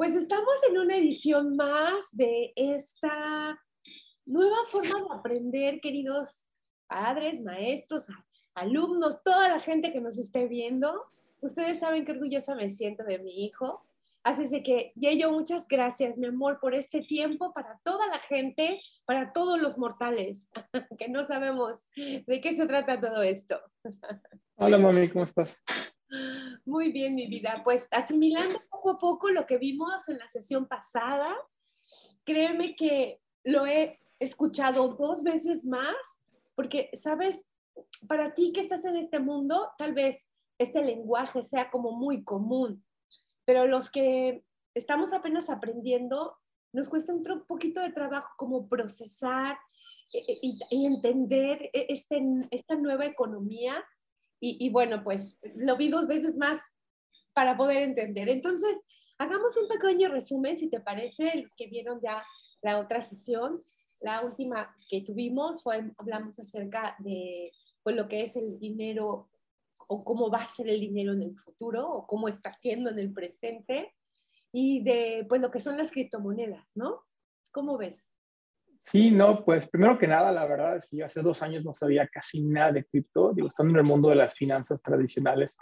Pues estamos en una edición más de esta nueva forma de aprender, queridos padres, maestros, alumnos, toda la gente que nos esté viendo. Ustedes saben qué orgullosa me siento de mi hijo. Así de que, Yeyo, muchas gracias, mi amor, por este tiempo para toda la gente, para todos los mortales, que no sabemos de qué se trata todo esto. Hola, mami, ¿cómo estás? Muy bien, mi vida. Pues asimilando poco a poco lo que vimos en la sesión pasada, créeme que lo he escuchado dos veces más, porque, sabes, para ti que estás en este mundo, tal vez este lenguaje sea como muy común, pero los que estamos apenas aprendiendo, nos cuesta un poquito de trabajo como procesar eh, eh, y, entender e, este, esta nueva economía. Y, bueno, pues lo vi dos veces más para poder entender. Entonces, hagamos un pequeño resumen, si te parece, los que vieron ya la otra sesión. La última que tuvimos fue, hablamos acerca de pues, lo que es el dinero o cómo va a ser el dinero en el futuro o cómo está siendo en el presente y de pues lo que son las criptomonedas, ¿no? ¿Cómo ves? Sí, no, pues primero que nada, la verdad es que yo hace dos años no sabía casi nada de cripto, digo, estando en el mundo de las finanzas tradicionales,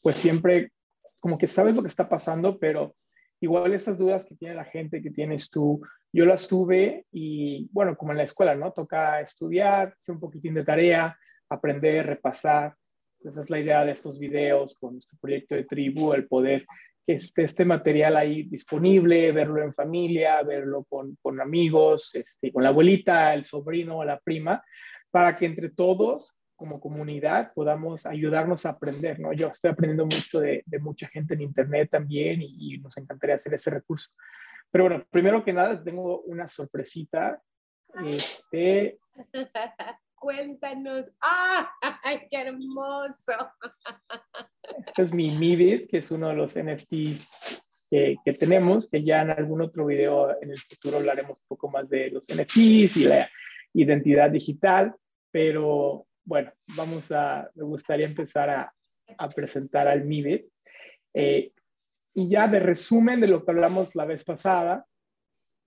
pues siempre como que sabes lo que está pasando, pero igual estas dudas que tiene la gente, que tienes tú, yo las tuve y bueno, como en la escuela, ¿no? Toca estudiar, hacer un poquitín de tarea, aprender, repasar, esa es la idea de estos videos con nuestro proyecto de tribu, el poder que esté este material ahí disponible, verlo en familia, verlo con, con amigos, este, con la abuelita, el sobrino, la prima, para que entre todos como comunidad podamos ayudarnos a aprender, ¿no? Yo estoy aprendiendo mucho de, de mucha gente en internet también y, y, nos encantaría hacer ese recurso. Pero bueno, primero que nada tengo una sorpresita. Este, Cuéntanos. ¡Ah! ¡Qué hermoso! Este es mi MIBIT, que es uno de los NFTs que, tenemos, que ya en algún otro video en el futuro hablaremos un poco más de los NFTs y la identidad digital, pero bueno, vamos a, me gustaría empezar a, presentar al MIBIT. Eh, y ya de resumen de lo que hablamos la vez pasada,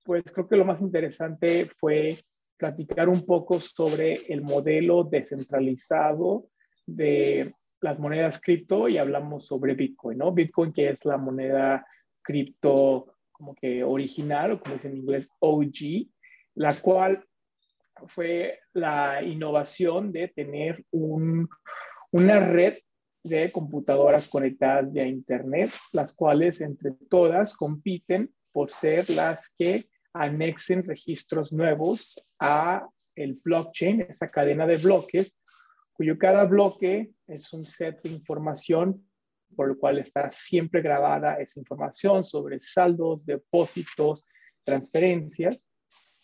pues creo que lo más interesante fue platicar un poco sobre el modelo descentralizado de las monedas cripto y hablamos sobre Bitcoin, ¿no? Bitcoin que es la moneda cripto como que original o como dice en inglés OG, la cual fue la innovación de tener un, una red de computadoras conectadas vía Internet, las cuales entre todas compiten por ser las que anexen registros nuevos a el blockchain, esa cadena de bloques, cuyo cada bloque es un set de información por el cual está siempre grabada esa información sobre saldos, depósitos, transferencias.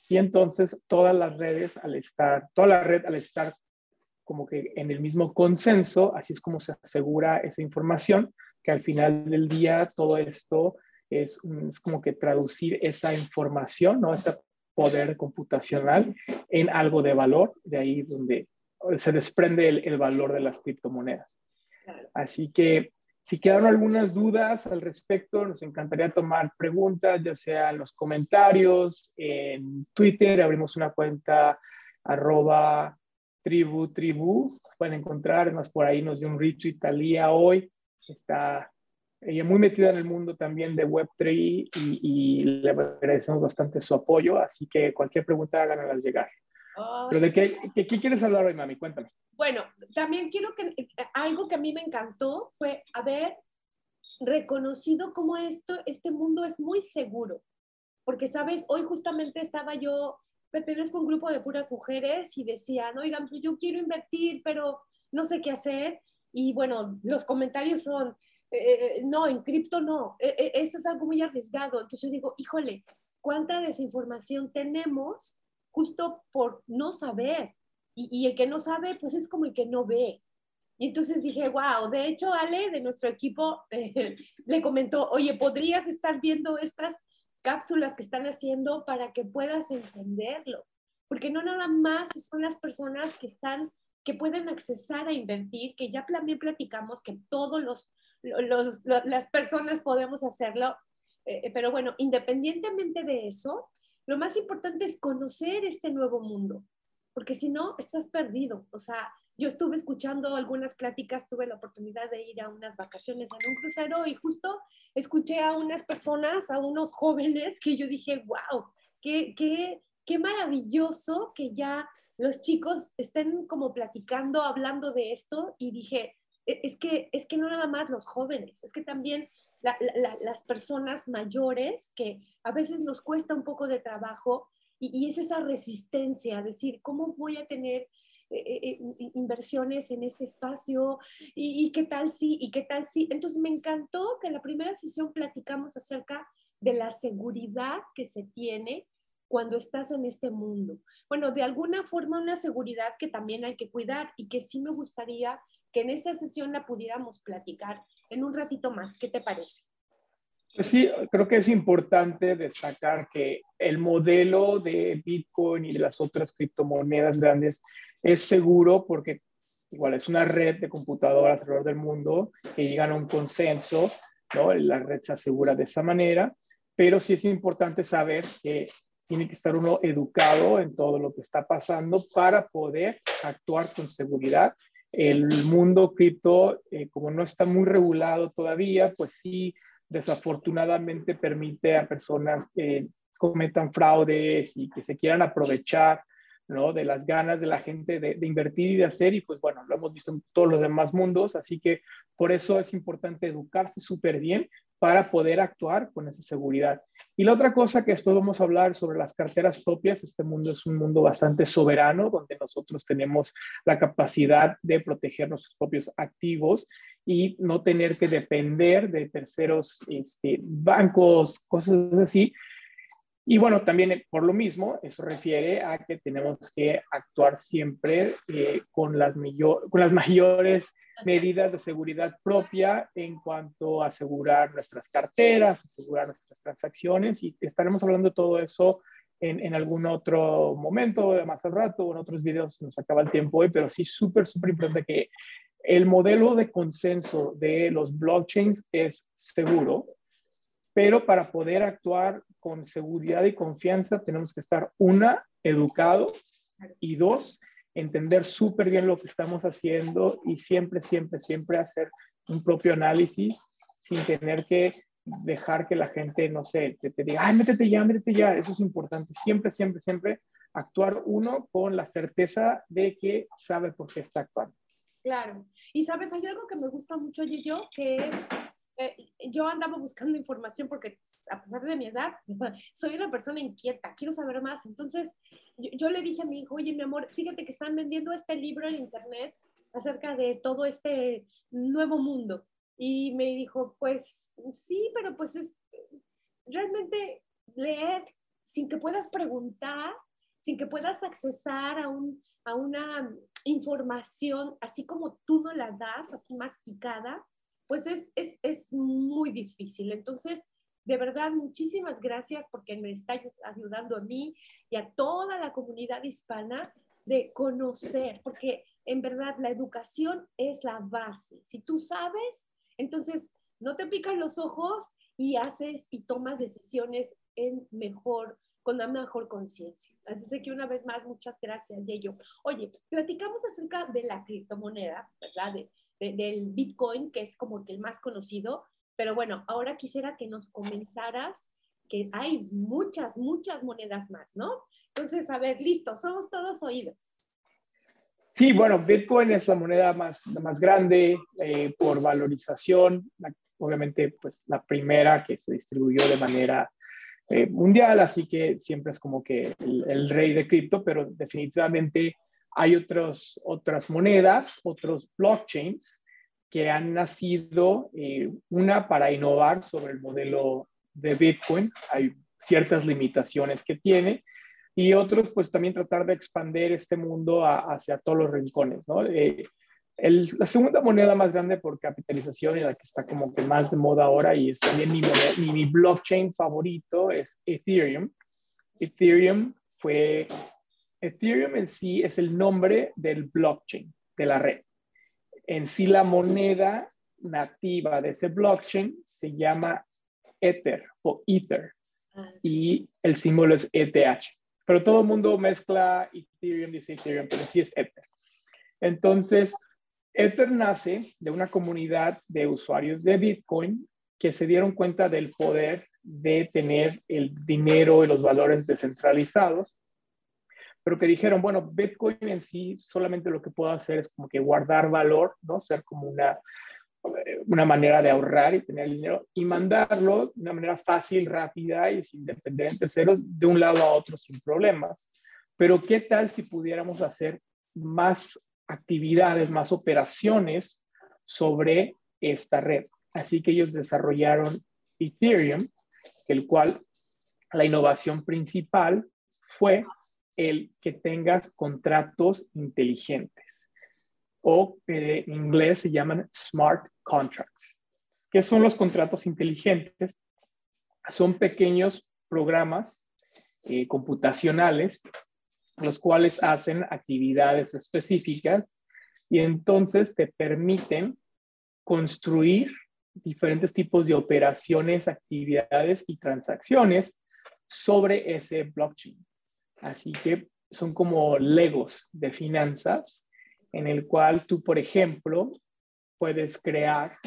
Y entonces todas las redes al estar, toda la red al estar como que en el mismo consenso, así es como se asegura esa información, que al final del día todo esto es, es como que traducir esa información, ¿no? Ese poder computacional en algo de valor, de ahí donde se desprende el, el valor de las criptomonedas. Así que si quedaron algunas dudas al respecto, nos encantaría tomar preguntas, ya sea en los comentarios, en Twitter, abrimos una cuenta arroba tribu tribu, pueden encontrar, además por ahí nos dio un retweet Talía hoy, está ella muy metida en el mundo también de Web3 y, y, le agradecemos bastante su apoyo, así que cualquier pregunta háganoslas llegar. Oh, Pero de qué, qué, qué, quieres hablar hoy, mami? Cuéntame. Bueno, también quiero que algo que a mí me encantó fue haber reconocido cómo esto, este mundo es muy seguro. Porque, sabes, hoy justamente estaba yo, pertenezco a un grupo de puras mujeres y decían, oigan, pues yo quiero invertir, pero no sé qué hacer. Y bueno, los comentarios son, eh, eh, no, en cripto no, eh, eso es algo muy arriesgado. Entonces yo digo, híjole, ¿cuánta desinformación tenemos justo por no saber? Y, y, el que no sabe, pues es como el que no ve. Y entonces dije, wow, de hecho, Ale, de nuestro equipo, eh, le comentó, oye, ¿podrías estar viendo estas cápsulas que están haciendo para que puedas entenderlo? Porque no nada más son las personas que están, que pueden accesar a invertir, que ya también platicamos que todos los las personas podemos hacerlo, eh, pero bueno, independientemente de eso, lo más importante es conocer este nuevo mundo, porque si no, estás perdido. O sea, yo estuve escuchando algunas pláticas, tuve la oportunidad de ir a unas vacaciones en un crucero y justo escuché a unas personas, a unos jóvenes que yo dije, wow, qué, qué, qué maravilloso que ya los chicos estén como platicando, hablando de esto y dije, es que, es que no nada más los jóvenes, es que también las personas mayores que a veces nos cuesta un poco de trabajo y, es esa resistencia, decir, ¿cómo voy a tener eh, eh, inversiones en este espacio ¿Y, y, qué tal sí y qué tal sí. Entonces me encantó que en la primera sesión platicamos acerca de la seguridad que se tiene cuando estás en este mundo. Bueno, de alguna forma una seguridad que también hay que cuidar y que sí me gustaría que en esta sesión la pudiéramos platicar en un ratito más. ¿Qué te parece? Pues sí, creo que es importante destacar que el modelo de Bitcoin y de las otras criptomonedas grandes es seguro porque igual es una red de computadoras alrededor del mundo que llegan a un consenso, ¿no? La red se asegura de esa manera, pero sí es importante saber que tiene que estar uno educado en todo lo que está pasando para poder actuar con seguridad el mundo cripto, eh, como no está muy regulado todavía, pues sí, desafortunadamente permite a personas que cometan fraudes y que se quieran aprovechar ¿no? de las ganas de la gente de, de, invertir y de hacer, y pues bueno, lo hemos visto en todos los demás mundos, así que por eso es importante educarse súper bien para poder actuar con esa seguridad. Y la otra cosa que después vamos a hablar sobre las carteras propias, este mundo es un mundo bastante soberano, donde nosotros tenemos la capacidad de proteger nuestros propios activos y no tener que depender de terceros este, bancos, cosas así. Y bueno, también por lo mismo, eso refiere a que tenemos que actuar siempre eh, con, las con las mayores medidas de seguridad propia en cuanto a asegurar nuestras carteras, asegurar nuestras transacciones y estaremos hablando de todo eso en, en algún otro momento, más al rato, o en otros videos, nos acaba el tiempo hoy, pero sí súper, súper importante que el modelo de consenso de los blockchains es seguro, pero para poder actuar con seguridad y confianza tenemos que estar, una, educados y dos, entender súper bien lo que estamos haciendo y siempre, siempre, siempre hacer un propio análisis sin tener que dejar que la gente, no sé, te, te diga, ay, métete ya, métete ya. Eso es importante. Siempre, siempre, siempre actuar uno con la certeza de que sabe por qué está actuando. Claro. Y sabes, hay algo que me gusta mucho, yo que es eh, yo andaba buscando información porque a pesar de mi edad, soy una persona inquieta, quiero saber más. Entonces, yo, le dije a mi hijo, oye, mi amor, fíjate que están vendiendo este libro en internet acerca de todo este nuevo mundo. Y me dijo, pues sí, pero pues es realmente leer sin que puedas preguntar, sin que puedas accesar a, un, a una información así como tú no la das, así masticada, pues es, es, es muy difícil. Entonces, de verdad, muchísimas gracias porque me está ayudando a mí y a toda la comunidad hispana de conocer, porque en verdad la educación es la base. Si tú sabes, entonces no te pican los ojos y haces y tomas decisiones en mejor, con una mejor conciencia. Así de que una vez más, muchas gracias, Yeyo. Oye, platicamos acerca de la criptomoneda, ¿verdad? Del Bitcoin, que es como que el más conocido. Pero bueno, ahora quisiera que nos comentaras que hay muchas, muchas monedas más, ¿no? Entonces, a ver, listo, somos todos oídos. Sí, bueno, Bitcoin es la moneda más, más grande eh, por valorización, obviamente, pues la primera que se distribuyó de manera eh, mundial, así que siempre es como que el, el rey de cripto, pero definitivamente hay otros, otras monedas, otros blockchains que han nacido, eh, una para innovar sobre el modelo de Bitcoin, hay ciertas limitaciones que tiene, y otros pues también tratar de expandir este mundo hacia todos los rincones, ¿no? Eh, la segunda moneda más grande por capitalización y la que está como que más de moda ahora y es también mi, mi blockchain favorito es Ethereum. Ethereum fue Ethereum en sí es el nombre del blockchain, de la red. En sí la moneda nativa de ese blockchain se llama Ether o Ether ah, y el símbolo es ETH. Pero todo el mundo mezcla Ethereum, dice Ethereum, pero sí es Ether. Entonces, Ether nace de una comunidad de usuarios de Bitcoin que se dieron cuenta del poder de tener el dinero y los valores descentralizados, pero que dijeron, bueno, Bitcoin en sí solamente lo que puedo hacer es como que guardar valor, ¿no? Ser como una, una manera de ahorrar y tener dinero y mandarlo de una manera fácil, rápida y sin depender de ceros de un lado a otro sin problemas. Pero ¿qué tal si pudiéramos hacer más actividades, más operaciones sobre esta red? Así que ellos desarrollaron Ethereum, el cual la innovación principal fue el que tengas contratos inteligentes o en inglés se llaman smart contracts. ¿Qué son los contratos inteligentes? Son pequeños programas eh, computacionales los cuales hacen actividades específicas y entonces te permiten construir diferentes tipos de operaciones, actividades y transacciones sobre ese blockchain. Así que son como legos de finanzas en el cual tú, por ejemplo, puedes crear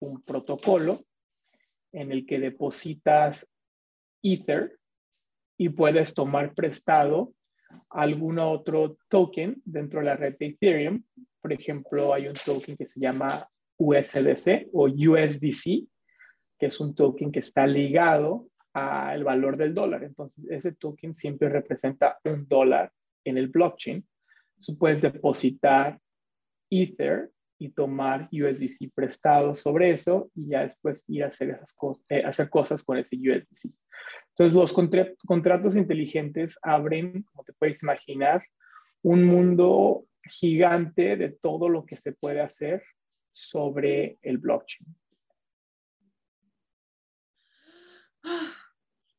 un protocolo en el que depositas Ether y puedes tomar prestado algún otro token dentro de la red de Ethereum. Por ejemplo, hay un token que se llama USDC o USDC, que es un token que está ligado al valor del dólar. Entonces, ese token siempre representa un dólar en el blockchain. Tú puedes depositar Ether y tomar USDC prestado sobre eso y ya después ir a hacer, esas cosas, eh, hacer cosas con ese USDC. Entonces, los contratos inteligentes abren, como te puedes imaginar, un mundo gigante de todo lo que se puede hacer sobre el blockchain.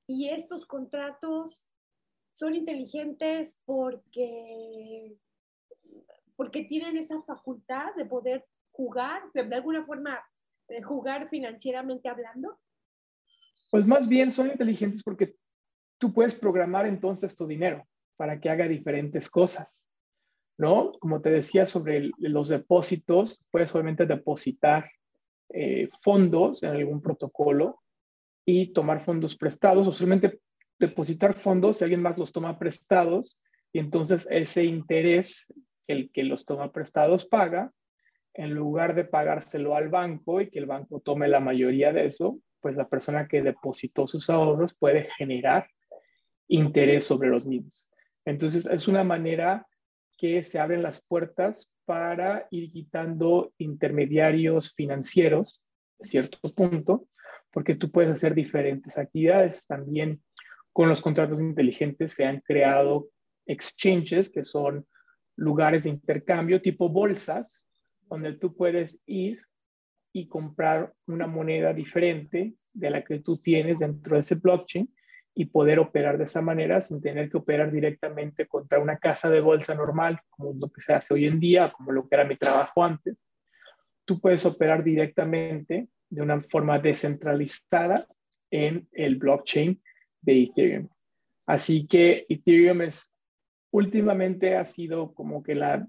Y estos contratos son inteligentes porque, porque tienen esa facultad de poder jugar, de, alguna forma, de jugar financieramente hablando. Pues más bien son inteligentes porque tú puedes programar entonces tu dinero para que haga diferentes cosas. ¿no? Como te decía sobre los depósitos, puedes obviamente depositar eh, fondos en algún protocolo y tomar fondos prestados o solamente depositar fondos si alguien más los toma prestados y entonces ese interés el que los toma prestados paga, en lugar de pagárselo al banco y que el banco tome la mayoría de eso, pues la persona que depositó sus ahorros puede generar interés sobre los mismos. Entonces es una manera que se abren las puertas para ir quitando intermediarios financieros a cierto punto, porque tú puedes hacer diferentes actividades. También con los contratos inteligentes se han creado exchanges, que son lugares de intercambio tipo bolsas, donde tú puedes ir y comprar una moneda diferente de la que tú tienes dentro de ese blockchain y poder operar de esa manera sin tener que operar directamente contra una casa de bolsa normal, como lo que se hace hoy en día, como lo que era mi trabajo antes. Tú puedes operar directamente de una forma descentralizada en el blockchain de Ethereum. Así que Ethereum es últimamente ha sido como que la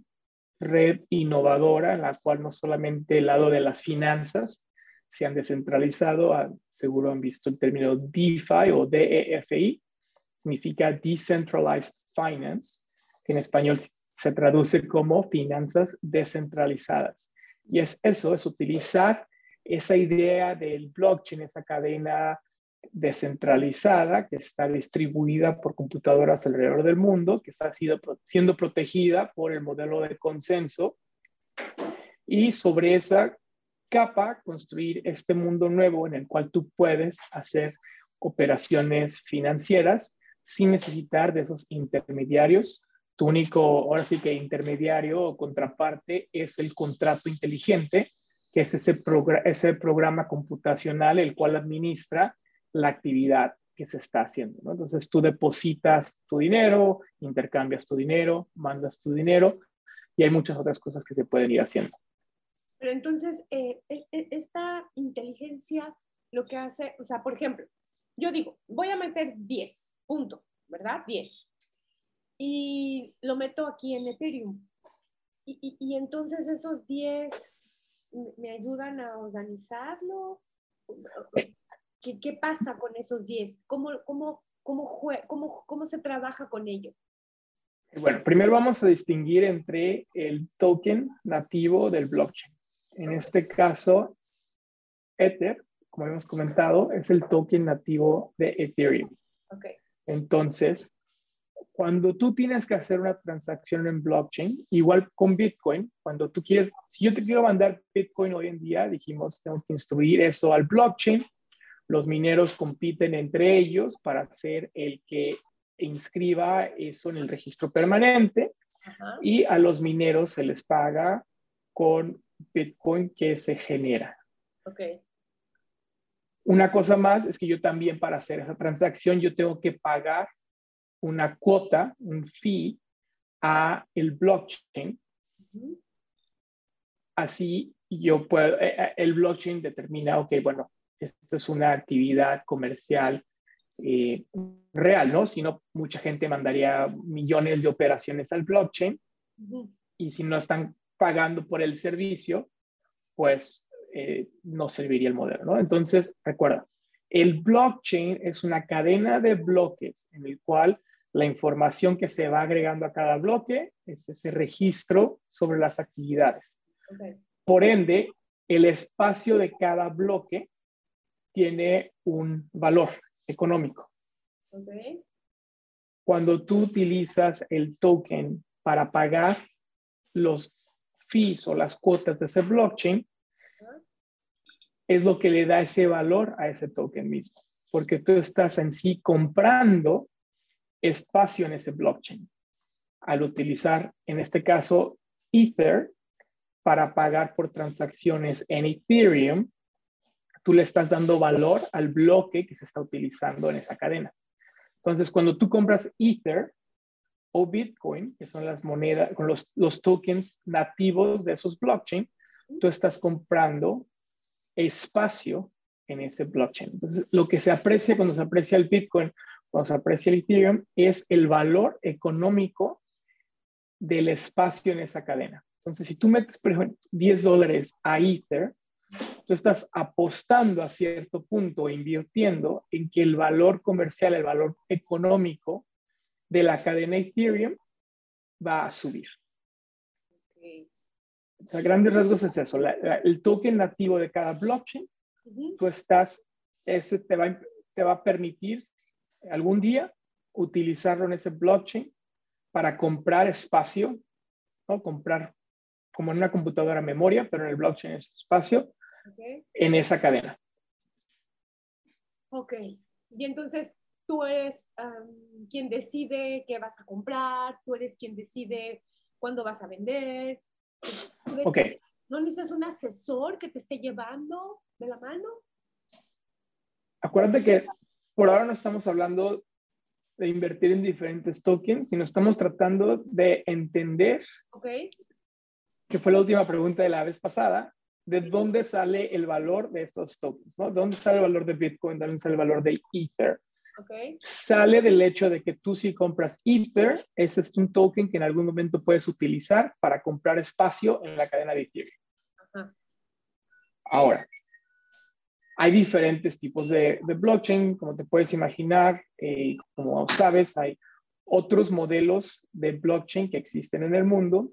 red innovadora en la cual no solamente el lado de las finanzas, se han descentralizado, ah, seguro han visto el término DeFi o DEFI, significa Decentralized Finance, que en español se traduce como finanzas descentralizadas. Y es eso, es utilizar esa idea del blockchain, esa cadena descentralizada que está distribuida por computadoras alrededor del mundo, que está siendo protegida por el modelo de consenso. Y sobre esa capa construir este mundo nuevo en el cual tú puedes hacer operaciones financieras sin necesitar de esos intermediarios. Tu único, ahora sí que intermediario o contraparte es el contrato inteligente, que es ese, ese programa computacional el cual administra la actividad que se está haciendo. Entonces tú depositas tu dinero, intercambias tu dinero, mandas tu dinero y hay muchas otras cosas que se pueden ir haciendo. Pero entonces, eh, e, e, esta inteligencia lo que hace, o sea, por ejemplo, yo digo, voy a meter 10, punto, ¿verdad? 10. Y lo meto aquí en Ethereum. Y, y, entonces esos 10 me ayudan a organizarlo. ¿Qué, qué pasa con esos 10? ¿Cómo, cómo, cómo, cómo, ¿Cómo se trabaja con ello? Bueno, primero vamos a distinguir entre el token nativo del blockchain. En este caso, Ether, como hemos comentado, es el token nativo de Ethereum. Okay. Entonces, cuando tú tienes que hacer una transacción en blockchain, igual con Bitcoin, cuando tú quieres, si yo te quiero mandar Bitcoin hoy en día, dijimos, tengo que instruir eso al blockchain. Los mineros compiten entre ellos para ser el que inscriba eso en el registro permanente y a los mineros se les paga con Bitcoin que se genera. Okay. Una cosa más es que yo también para hacer esa transacción yo tengo que pagar una cuota, un fee a el blockchain. Así yo puedo, eh, eh, el blockchain determina, ok, bueno, esto es una actividad comercial eh, real, ¿no? Si no, mucha gente mandaría millones de operaciones al blockchain y si no están pagando por el servicio, pues eh, no serviría el modelo, ¿no? Entonces, recuerda, el blockchain es una cadena de bloques en el cual la información que se va agregando a cada bloque es ese registro sobre las actividades. Por ende, el espacio de cada bloque tiene un valor económico. Cuando tú utilizas el token para pagar los fees o las cuotas de ese blockchain, es lo que le da ese valor a ese token mismo, porque tú estás en sí comprando espacio en ese blockchain al utilizar, en este caso, Ether para pagar por transacciones en Ethereum tú le estás dando valor al bloque que se está utilizando en esa cadena. Entonces, cuando tú compras Ether o Bitcoin, que son las monedas, con los, tokens nativos de esos blockchain, tú estás comprando espacio en ese blockchain. Entonces, lo que se aprecia cuando se aprecia el Bitcoin, cuando se aprecia el Ethereum, es el valor económico del espacio en esa cadena. Entonces, si tú metes, por ejemplo, 10 dólares a Ether, tú estás apostando a cierto punto, invirtiendo en que el valor comercial, el valor económico de la cadena Ethereum va a subir. O sea, grandes rasgos es eso, el token nativo de cada blockchain, tú estás, ese te va, te va a permitir algún día utilizarlo en ese blockchain para comprar espacio, ¿no? comprar como en una computadora memoria, pero en el blockchain es espacio, en esa cadena. Ok, y entonces tú eres quien decide qué vas a comprar, tú eres quien decide cuándo vas a vender. Ok. ¿No necesitas un asesor que te esté llevando de la mano? Acuérdate que por ahora no estamos hablando de invertir en diferentes tokens, sino estamos tratando de entender, okay. que fue la última pregunta de la vez pasada, de dónde sale el valor de estos tokens, ¿no? ¿Dónde sale el valor de Bitcoin? ¿Dónde sale el valor de Ether? Okay. Sale del hecho de que tú si compras Ether, ese es un token que en algún momento puedes utilizar para comprar espacio en la cadena de Ethereum. Ahora, hay diferentes tipos de, blockchain, como te puedes imaginar, eh, como sabes, hay otros modelos de blockchain que existen en el mundo.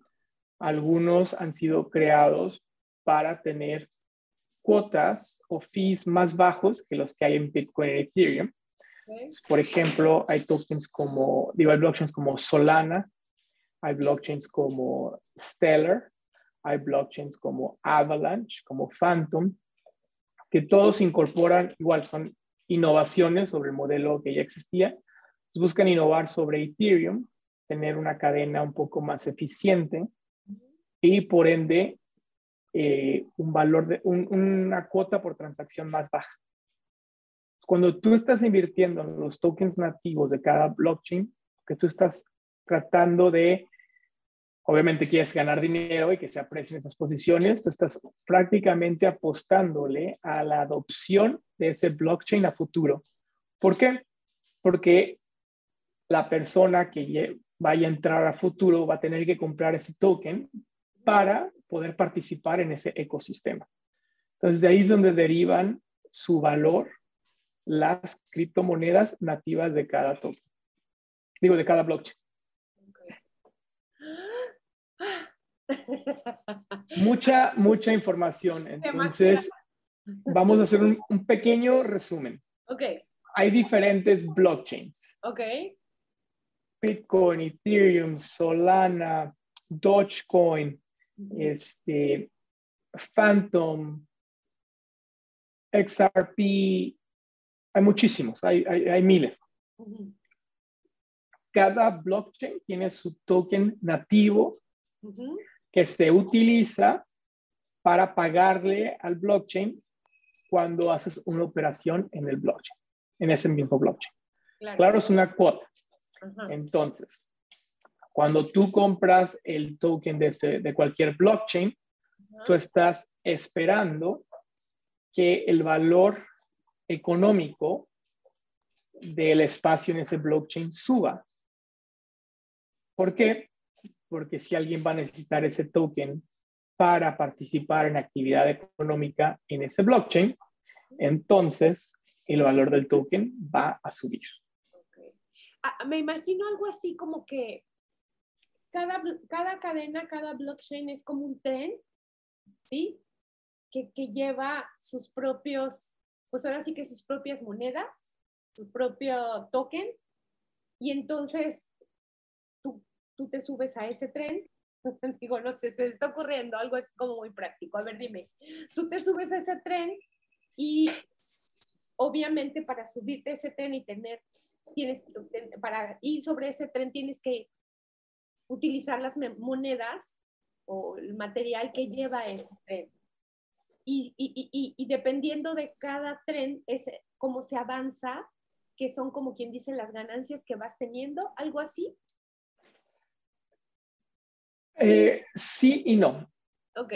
Algunos han sido creados para tener cuotas o fees más bajos que los que hay en Bitcoin y Ethereum. Por ejemplo, hay tokens como, digo, hay blockchains como Solana, hay blockchains como Stellar, hay blockchains como Avalanche, como Phantom, que todos incorporan, igual son innovaciones sobre el modelo que ya existía. Buscan innovar sobre Ethereum, tener una cadena un poco más eficiente y por ende eh, un valor de una cuota por transacción más baja. Cuando tú estás invirtiendo en los tokens nativos de cada blockchain, que tú estás tratando de obviamente quieres ganar dinero y que se aprecien esas posiciones, tú estás prácticamente apostándole a la adopción de ese blockchain a futuro. ¿Por qué? Porque la persona que vaya a entrar a futuro va a tener que comprar ese token para poder participar en ese ecosistema. Entonces, de ahí es donde derivan su valor las criptomonedas nativas de cada token. Digo, de cada blockchain. Mucha, mucha información. Entonces, vamos a hacer un, un, pequeño resumen. Ok. Hay diferentes blockchains. Ok. Bitcoin, Ethereum, Solana, Dogecoin, este, Phantom, XRP, hay muchísimos, hay, hay, miles. Cada blockchain tiene su token nativo que se utiliza para pagarle al blockchain cuando haces una operación en el blockchain, en ese mismo blockchain. Claro, es una cuota. Entonces, cuando tú compras el token de, de cualquier blockchain, tú estás esperando que el valor económico del espacio en ese blockchain suba. ¿Por qué? Porque si alguien va a necesitar ese token para participar en actividad económica en ese blockchain, entonces el valor del token va a subir. Ah, me imagino algo así como que cada, cada cadena, cada blockchain es como un tren, ¿sí? Que, que lleva sus propios, pues ahora sí que sus propias monedas, su propio token, y entonces tú, te subes a ese tren. Digo, no sé, se está ocurriendo algo así como muy práctico. A ver, dime, tú te subes a ese tren y obviamente para subirte a ese tren y tener tienes, para ir sobre ese tren tienes que utilizar las monedas o el material que lleva ese tren. Y, y, y, y dependiendo de cada tren, es cómo se avanza, que son como quien dice las ganancias que vas teniendo, algo así. Eh, sí y no. Ok.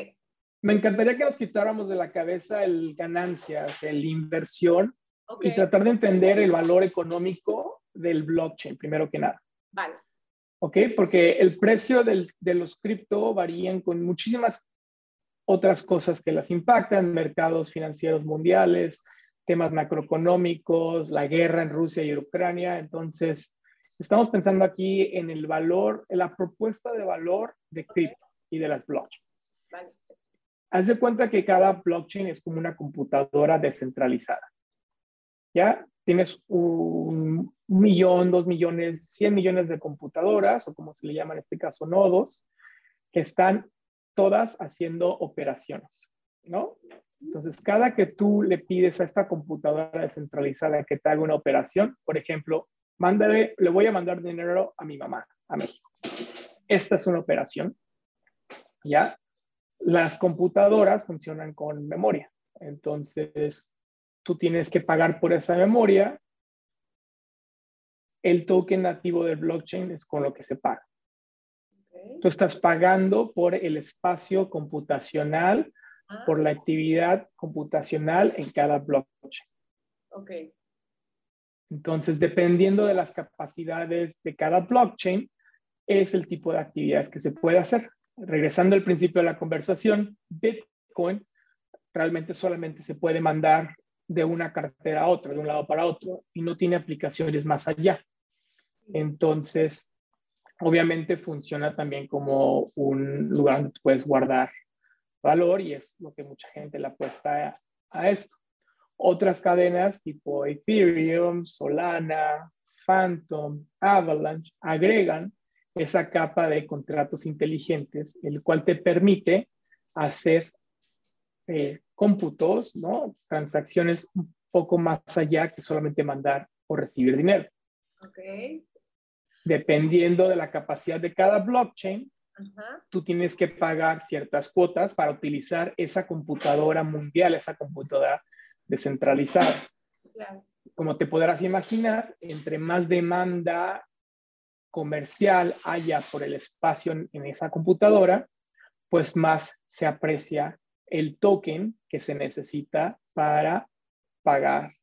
Me encantaría que nos quitáramos de la cabeza el ganancias, el inversión y tratar de entender el valor económico del blockchain, primero que nada. Vale. ¿Ok? Porque el precio del, de los cripto varían con muchísimas otras cosas que las impactan, mercados financieros mundiales, temas macroeconómicos, la guerra en Rusia y Ucrania. Entonces, estamos pensando aquí en el valor, en la propuesta de valor de cripto y de las blockchains. Vale. Haz de cuenta que cada blockchain es como una computadora descentralizada. ¿ya? Tienes un, millón, dos millones, cien millones de computadoras, o como se le llama en este caso, nodos, que están todas haciendo operaciones, ¿no? Entonces, cada que tú le pides a esta computadora descentralizada que te haga una operación, por ejemplo, mándale, le voy a mandar dinero a mi mamá, a México. Esta es una operación, ¿ya? Las computadoras funcionan con memoria. Entonces, tú tienes que pagar por esa memoria. El token nativo del blockchain es con lo que se paga. Tú estás pagando por el espacio computacional, ah. por la actividad computacional en cada blockchain. Ok. Entonces, dependiendo de las capacidades de cada blockchain, es el tipo de actividades que se puede hacer. Regresando al principio de la conversación, Bitcoin realmente solamente se puede mandar de una cartera a otra, de un lado para otro, y no tiene aplicaciones más allá. Entonces, obviamente funciona también como un lugar donde puedes guardar valor y es lo que mucha gente le apuesta a, esto. Otras cadenas tipo Ethereum, Solana, Phantom, Avalanche agregan esa capa de contratos inteligentes, el cual te permite hacer eh, cómputos, ¿no? Transacciones un poco más allá que solamente mandar o recibir dinero. Okay. Dependiendo de la capacidad de cada blockchain, tú tienes que pagar ciertas cuotas para utilizar esa computadora mundial, esa computadora descentralizada. Como te podrás imaginar, entre más demanda comercial haya por el espacio en, esa computadora, pues más se aprecia el token que se necesita para pagar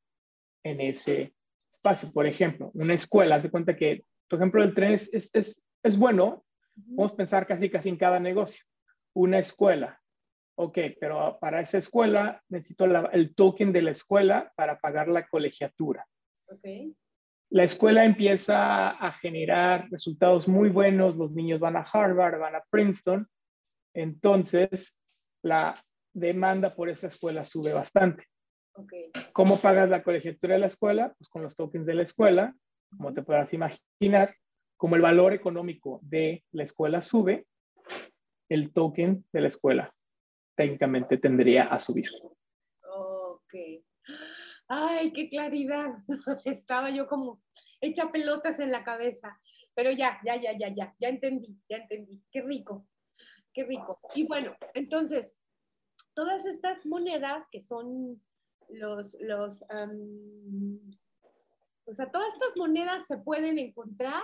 en ese espacio. Por ejemplo, una escuela, haz de cuenta que, por ejemplo, el tren es, es, es, bueno, vamos a pensar casi casi en cada negocio. Una escuela, ok, pero para esa escuela necesito el token de la escuela para pagar la colegiatura. Okay la escuela empieza a generar resultados muy buenos, los niños van a Harvard, van a Princeton, entonces la demanda por esa escuela sube bastante. ¿Cómo pagas la colegiatura de la escuela? Pues con los tokens de la escuela, como te podrás imaginar, como el valor económico de la escuela sube, el token de la escuela técnicamente tendría a subir. Ok ay, qué claridad. Estaba yo como hecha pelotas en la cabeza. Pero ya, ya, ya, ya, ya, ya entendí, ya entendí. Qué rico, qué rico. Y bueno, entonces, todas estas monedas que son los, los, o sea, todas estas monedas se pueden encontrar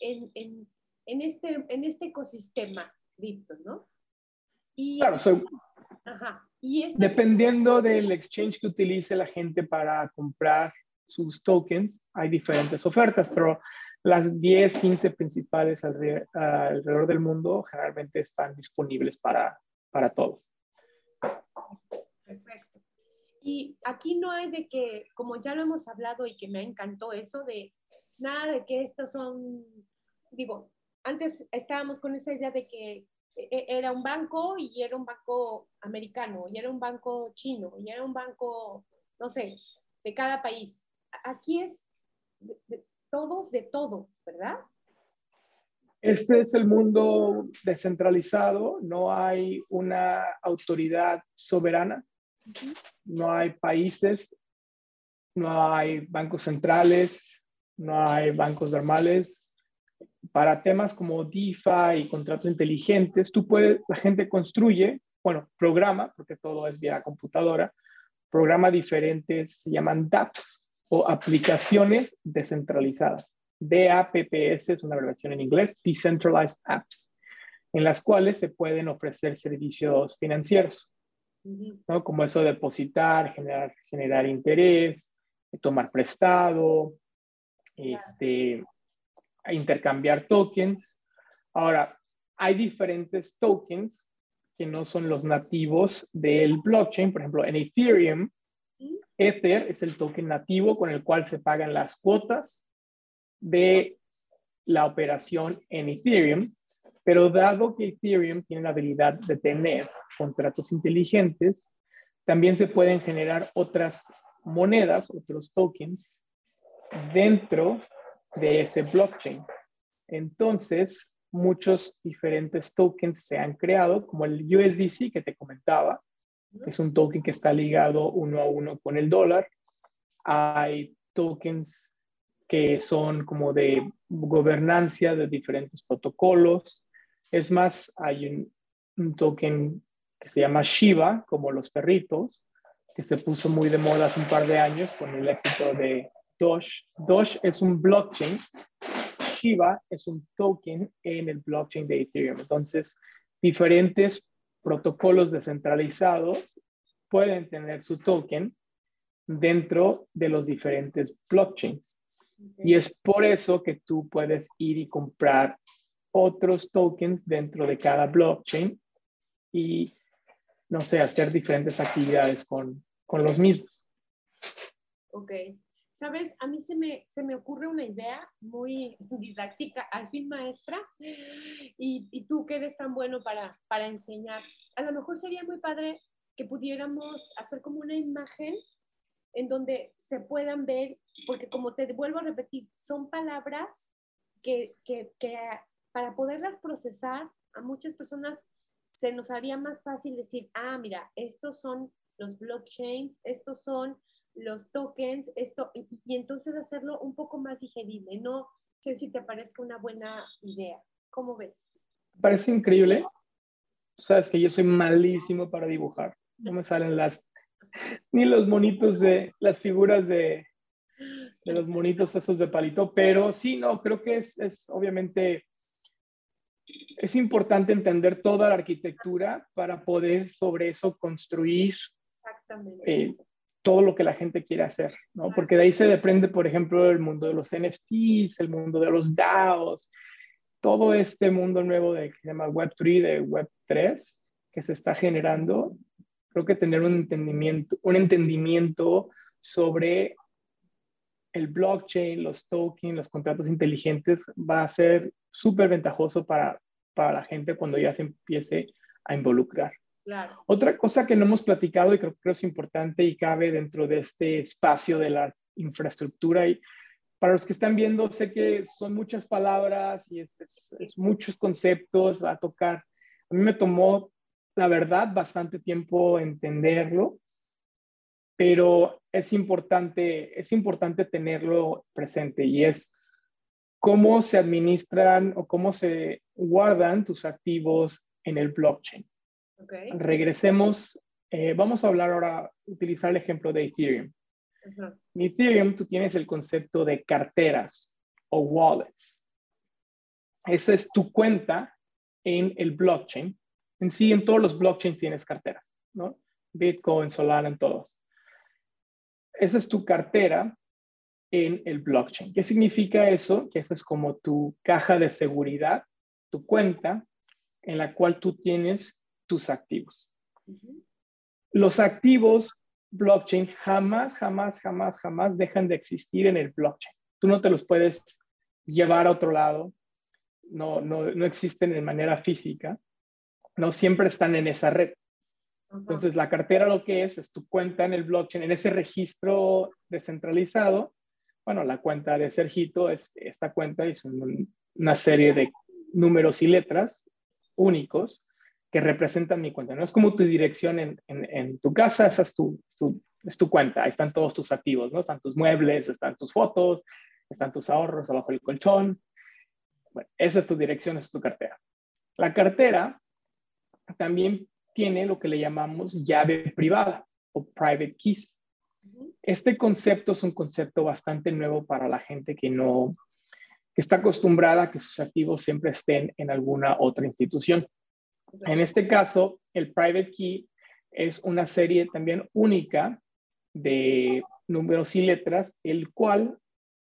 en, en, este, en este ecosistema cripto, ¿no? Y, claro, ajá, Dependiendo del exchange que utilice la gente para comprar sus tokens, hay diferentes ofertas, pero las 10, 15 principales alrededor, del mundo generalmente están disponibles para, para todos. Perfecto. Y aquí no hay de que, como ya lo hemos hablado y que me encantó eso, de nada de que estos son, digo, antes estábamos con esa idea de que era un banco y era un banco americano, y era un banco chino, y era un banco, no sé, de cada país. Aquí es de, todos de todo, ¿verdad? Este es el mundo descentralizado, no hay una autoridad soberana, no hay países, no hay bancos centrales, no hay bancos normales, para temas como DeFi y contratos inteligentes, tú puedes, la gente construye, bueno, programa, porque todo es vía computadora, programa diferentes, se llaman dApps o aplicaciones descentralizadas. DAPPS es una abreviación en inglés, Decentralized Apps, en las cuales se pueden ofrecer servicios financieros, ¿no? Como eso de depositar, generar, generar interés, tomar prestado, este, intercambiar tokens. Ahora, hay diferentes tokens que no son los nativos del blockchain. Por ejemplo, en Ethereum, Ether es el token nativo con el cual se pagan las cuotas de la operación en Ethereum. Pero dado que Ethereum tiene la habilidad de tener contratos inteligentes, también se pueden generar otras monedas, otros tokens dentro de ese blockchain. Entonces, muchos diferentes tokens se han creado, como el USDC que te comentaba, es un token que está ligado uno a uno con el dólar. Hay tokens que son como de gobernancia de diferentes protocolos. Es más, hay un, un token que se llama Shiba, como los perritos, que se puso muy de moda hace un par de años con el éxito de Doge. Doge es un blockchain. Shiba es un token en el blockchain de Ethereum. Entonces, diferentes protocolos descentralizados pueden tener su token dentro de los diferentes blockchains. Y es por eso que tú puedes ir y comprar otros tokens dentro de cada blockchain y, no sé, hacer diferentes actividades con, con los mismos. Ok. Sabes, a mí se me, se me ocurre una idea muy didáctica, al fin maestra, y, tú que eres tan bueno para, para enseñar. A lo mejor sería muy padre que pudiéramos hacer como una imagen en donde se puedan ver, porque como te vuelvo a repetir, son palabras que, que, que, para poderlas procesar a muchas personas se nos haría más fácil decir, ah, mira, estos son los blockchains, estos son los tokens, esto, y, entonces hacerlo un poco más digerible. No sé si te parezca una buena idea. ¿Cómo ves? Parece increíble. Tú sabes que yo soy malísimo para dibujar. No me salen las, ni los monitos de, las figuras de, de los monitos esos de palito, pero sí, no, creo que es, es obviamente, es importante entender toda la arquitectura para poder sobre eso construir eh, todo lo que la gente quiere hacer, ¿no? Porque de ahí se depende, por ejemplo, el mundo de los NFTs, el mundo de los DAOs, todo este mundo nuevo de, que se llama Web3, de Web3, que se está generando, creo que tener un entendimiento, un entendimiento sobre el blockchain, los tokens, los contratos inteligentes va a ser súper ventajoso para, para la gente cuando ya se empiece a involucrar. Otra cosa que no hemos platicado y creo que es importante y cabe dentro de este espacio de la infraestructura y para los que están viendo, sé que son muchas palabras y es, es, muchos conceptos a tocar. A mí me tomó, la verdad, bastante tiempo entenderlo, pero es importante, es importante tenerlo presente y es cómo se administran o cómo se guardan tus activos en el blockchain. Regresemos, eh, vamos a hablar ahora, utilizar el ejemplo de Ethereum. En Ethereum tú tienes el concepto de carteras o wallets. Esa es tu cuenta en el blockchain. En sí, en todos los blockchains tienes carteras, ¿no? Bitcoin, Solana, en todos. Esa es tu cartera en el blockchain. ¿Qué significa eso? Que esa es como tu caja de seguridad, tu cuenta en la cual tú tienes tus activos. Los activos blockchain jamás, jamás, jamás, jamás dejan de existir en el blockchain. Tú no te los puedes llevar a otro lado, no, no, no existen de manera física, no siempre están en esa red. Entonces, la cartera lo que es, es tu cuenta en el blockchain, en ese registro descentralizado. Bueno, la cuenta de Sergito es esta cuenta, es una serie de números y letras únicos que representan mi cuenta. No es como tu dirección en, en, tu casa, esa es tu, es tu cuenta. Ahí están todos tus activos, ¿no? Están tus muebles, están tus fotos, están tus ahorros abajo del colchón. Bueno, esa es tu dirección, esa es tu cartera. La cartera también tiene lo que le llamamos llave privada o private keys. Este concepto es un concepto bastante nuevo para la gente que no que está acostumbrada a que sus activos siempre estén en alguna otra institución. En este caso, el private key es una serie también única de números y letras, el cual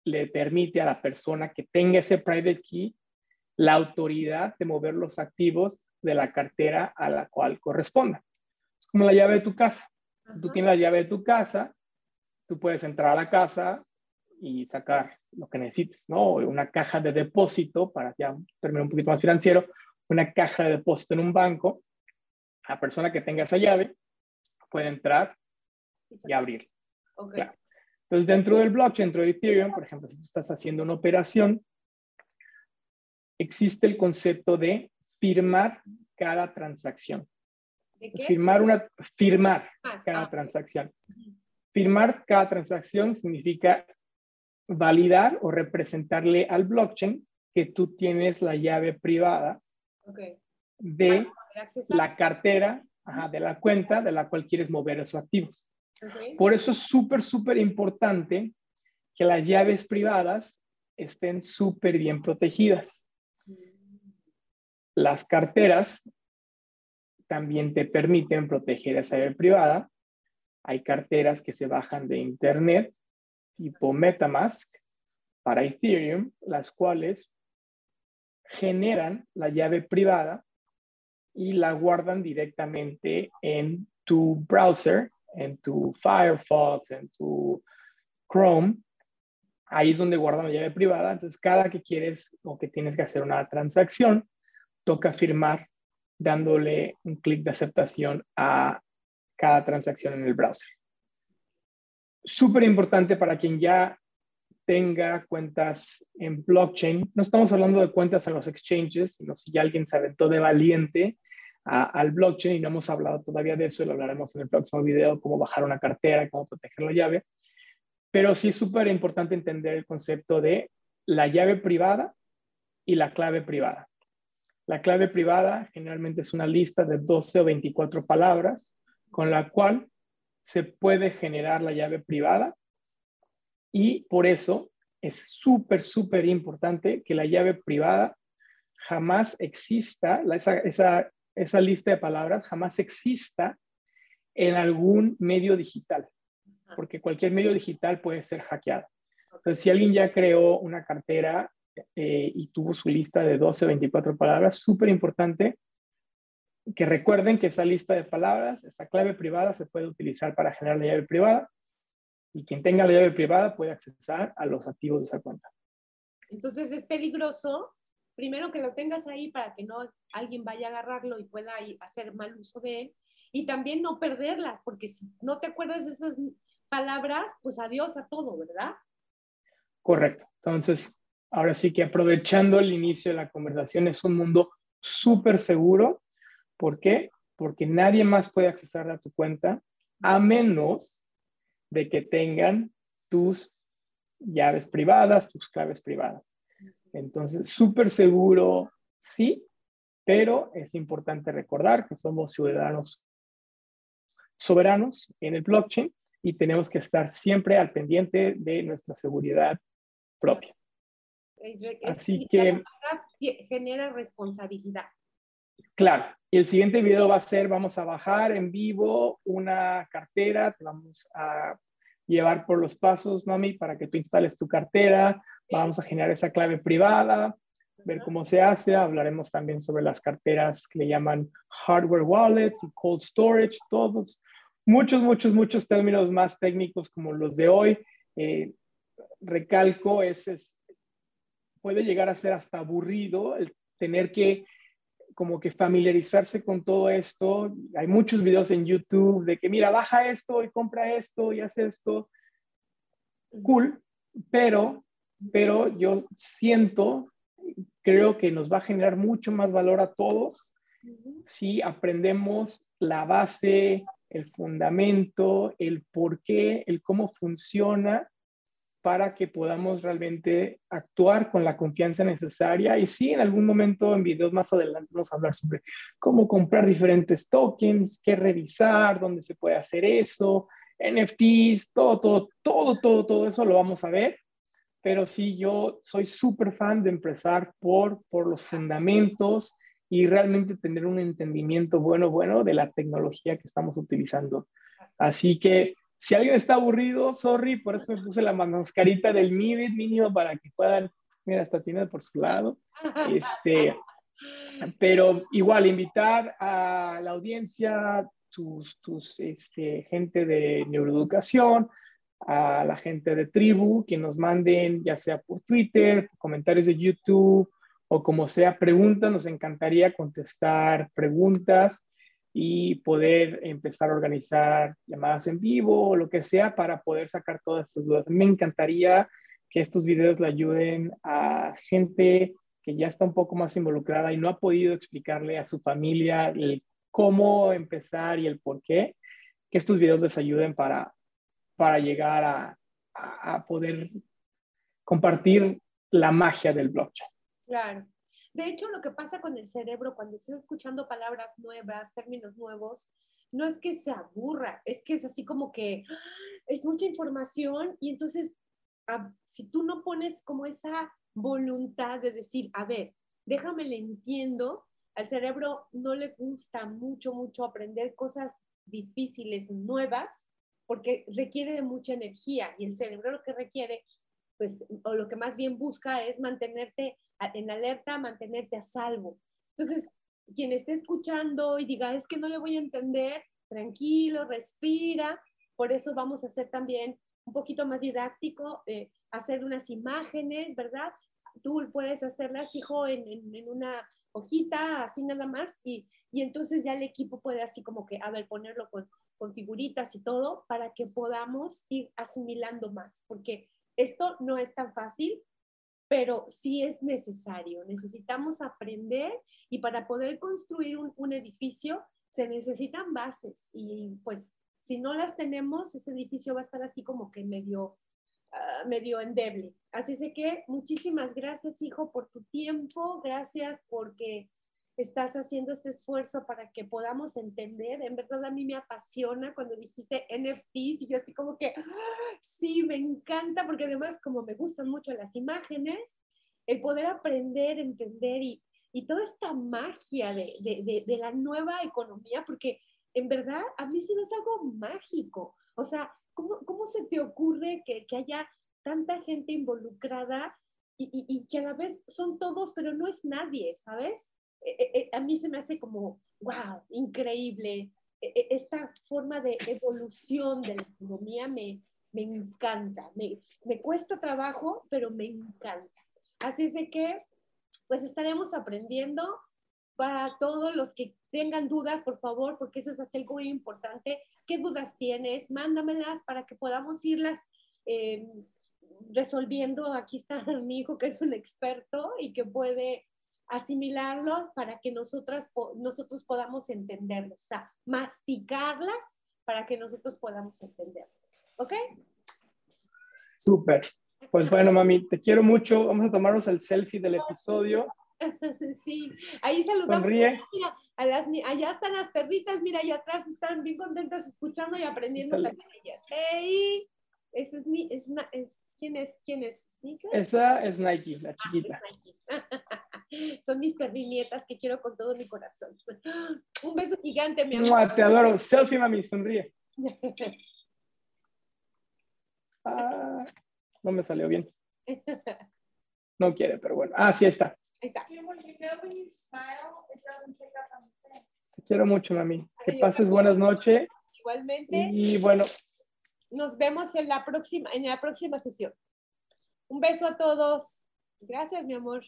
le permite a la persona que tenga ese private key la autoridad de mover los activos de la cartera a la cual corresponda. Es como la llave de tu casa. tú tienes la llave de tu casa, tú puedes entrar a la casa y sacar lo que necesites, ¿no? Una caja de depósito para ya terminar un poquito más financiero, una caja de depósito en un banco, la persona que tenga esa llave puede entrar y abrir. Entonces, dentro del blockchain, dentro de Ethereum, por ejemplo, si tú estás haciendo una operación, existe el concepto de firmar cada transacción. Firmar una, firmar ah, cada ah, transacción. Firmar cada transacción significa validar o representarle al blockchain que tú tienes la llave privada de la cartera, de la cuenta de la cual quieres mover esos activos. Por eso es súper, súper importante que las llaves privadas estén súper bien protegidas. Las carteras también te permiten proteger esa llave privada. Hay carteras que se bajan de Internet, tipo MetaMask, para Ethereum, las cuales generan la llave privada y la guardan directamente en tu browser, en tu Firefox, en tu Chrome. Ahí es donde guardan la llave privada. Entonces, cada que quieres o que tienes que hacer una transacción, toca firmar dándole un clic de aceptación a cada transacción en el browser. Súper importante para quien ya tenga cuentas en blockchain. No estamos hablando de cuentas en los exchanges, sino si alguien se aventó de valiente al blockchain y no hemos hablado todavía de eso y lo hablaremos en el próximo video, cómo bajar una cartera, cómo proteger la llave. Pero sí es súper importante entender el concepto de la llave privada y la clave privada. La clave privada generalmente es una lista de 12 o 24 palabras con la cual se puede generar la llave privada Y por eso es súper, súper importante que la llave privada jamás exista, esa, esa, esa lista de palabras jamás exista en algún medio digital, porque cualquier medio digital puede ser hackeado. Entonces, si alguien ya creó una cartera eh, y tuvo su lista de 12 o 24 palabras, súper importante que recuerden que esa lista de palabras, esa clave privada se puede utilizar para generar la llave privada y quien tenga la llave privada puede accesar a los activos de esa cuenta. Entonces es peligroso, primero que lo tengas ahí para que no alguien vaya a agarrarlo y pueda hacer mal uso de él y también no perderlas, porque si no te acuerdas de esas palabras, pues adiós a todo, ¿verdad? Correcto. Entonces, ahora sí que aprovechando el inicio de la conversación, es un mundo súper seguro. ¿Por qué? Porque nadie más puede acceder a tu cuenta a menos de que tengan tus llaves privadas, tus claves privadas. Entonces, súper seguro, sí, pero es importante recordar que somos ciudadanos soberanos en el blockchain y tenemos que estar siempre al pendiente de nuestra seguridad propia. Así que genera responsabilidad. Claro, el siguiente video va a ser, vamos a bajar en vivo una cartera, te vamos a llevar por los pasos, mami, para que tú instales tu cartera, vamos a generar esa clave privada, ver cómo se hace, hablaremos también sobre las carteras que le llaman hardware wallets y cold storage, todos, muchos, muchos, muchos términos más técnicos como los de hoy. Eh, recalco, es, puede llegar a ser hasta aburrido el tener que como que familiarizarse con todo esto. Hay muchos videos en YouTube de que, mira, baja esto y compra esto y haz esto. Cool, pero, pero yo siento, creo que nos va a generar mucho más valor a todos si aprendemos la base, el fundamento, el por qué, el cómo funciona para que podamos realmente actuar con la confianza necesaria. Y sí, en algún momento en videos más adelante vamos a hablar sobre cómo comprar diferentes tokens, qué revisar, dónde se puede hacer eso, NFTs, todo, todo, todo, todo, todo eso lo vamos a ver. Pero sí, yo soy súper fan de empezar por, por los fundamentos y realmente tener un entendimiento bueno, bueno de la tecnología que estamos utilizando. Así que si alguien está aburrido, sorry, por eso me puse la mascarita del MIBIT mínimo para que puedan, mira, hasta tiene por su lado. Este, pero igual, invitar a la audiencia, tus, tus este, gente de neuroeducación, a la gente de tribu, que nos manden ya sea por Twitter, comentarios de YouTube o como sea preguntas, nos encantaría contestar preguntas y poder empezar a organizar llamadas en vivo o lo que sea para poder sacar todas estas dudas. Me encantaría que estos videos le ayuden a gente que ya está un poco más involucrada y no ha podido explicarle a su familia el cómo empezar y el por qué, que estos videos les ayuden para, para llegar a, a poder compartir la magia del blockchain. Claro. De hecho, lo que pasa con el cerebro cuando estás escuchando palabras nuevas, términos nuevos, no es que se aburra, es que es así como que ¡ah! es mucha información y entonces ah, si tú no pones como esa voluntad de decir, a ver, déjame le entiendo, al cerebro no le gusta mucho, mucho aprender cosas difíciles, nuevas, porque requiere de mucha energía y el cerebro lo que requiere, pues, o lo que más bien busca es mantenerte en alerta, mantenerte a salvo. Entonces, quien esté escuchando y diga, es que no le voy a entender, tranquilo, respira. Por eso vamos a hacer también un poquito más didáctico, eh, hacer unas imágenes, ¿verdad? Tú puedes hacerlas, hijo, en, en, una hojita, así nada más, y, y, entonces ya el equipo puede así como que, a ver, ponerlo con, con figuritas y todo para que podamos ir asimilando más, porque esto no es tan fácil, pero sí es necesario. Necesitamos aprender y para poder construir un, edificio se necesitan bases y pues si no las tenemos, ese edificio va a estar así como que medio, uh, medio endeble. Así es que muchísimas gracias, hijo, por tu tiempo. Gracias porque estás haciendo este esfuerzo para que podamos entender. En verdad a mí me apasiona cuando dijiste NFTs y yo así como que, ¡ah! sí, me encanta porque además como me gustan mucho las imágenes, el poder aprender, entender y, y toda esta magia de, de, de, la nueva economía, porque en verdad a mí sí me es algo mágico. O sea, ¿cómo, cómo se te ocurre que, que haya tanta gente involucrada y, y, y, que a la vez son todos, pero no es nadie, ¿sabes? E, e, e, a mí se me hace como, wow, increíble. Esta forma de evolución de la economía me, me encanta. Me, me cuesta trabajo, pero me encanta. Así es de que, pues estaremos aprendiendo para todos los que tengan dudas, por favor, porque eso es algo muy importante. ¿Qué dudas tienes? Mándamelas para que podamos irlas eh, resolviendo. Aquí está mi hijo que es un experto y que puede asimilarlos para que nosotras, nosotros podamos entenderlos, o sea, masticarlas para que nosotros podamos entenderlas. ¿Ok? Súper. Pues bueno, mami, te quiero mucho. Vamos a tomarnos el selfie del episodio. Sí, ahí saludamos. Sonríe. a las, allá están las perritas, mira, allá atrás están bien contentas escuchando y aprendiendo también ellas. ¡Hey! Ese es mi, es, es, ¿quién es? ¿Quién es? Esa es Nike, la ah, chiquita. Son mis perrinietas que quiero con todo mi corazón. Un beso gigante, mi amor. Te adoro. Selfie, mami, sonríe. Ah, no me salió bien. No quiere, pero bueno. Ah, sí, ahí está. Ahí está. Te quiero mucho, mami. Que pases buenas noches. Igualmente. Y bueno. Nos vemos en la próxima, en la próxima sesión. Un beso a todos. Gracias, mi amor.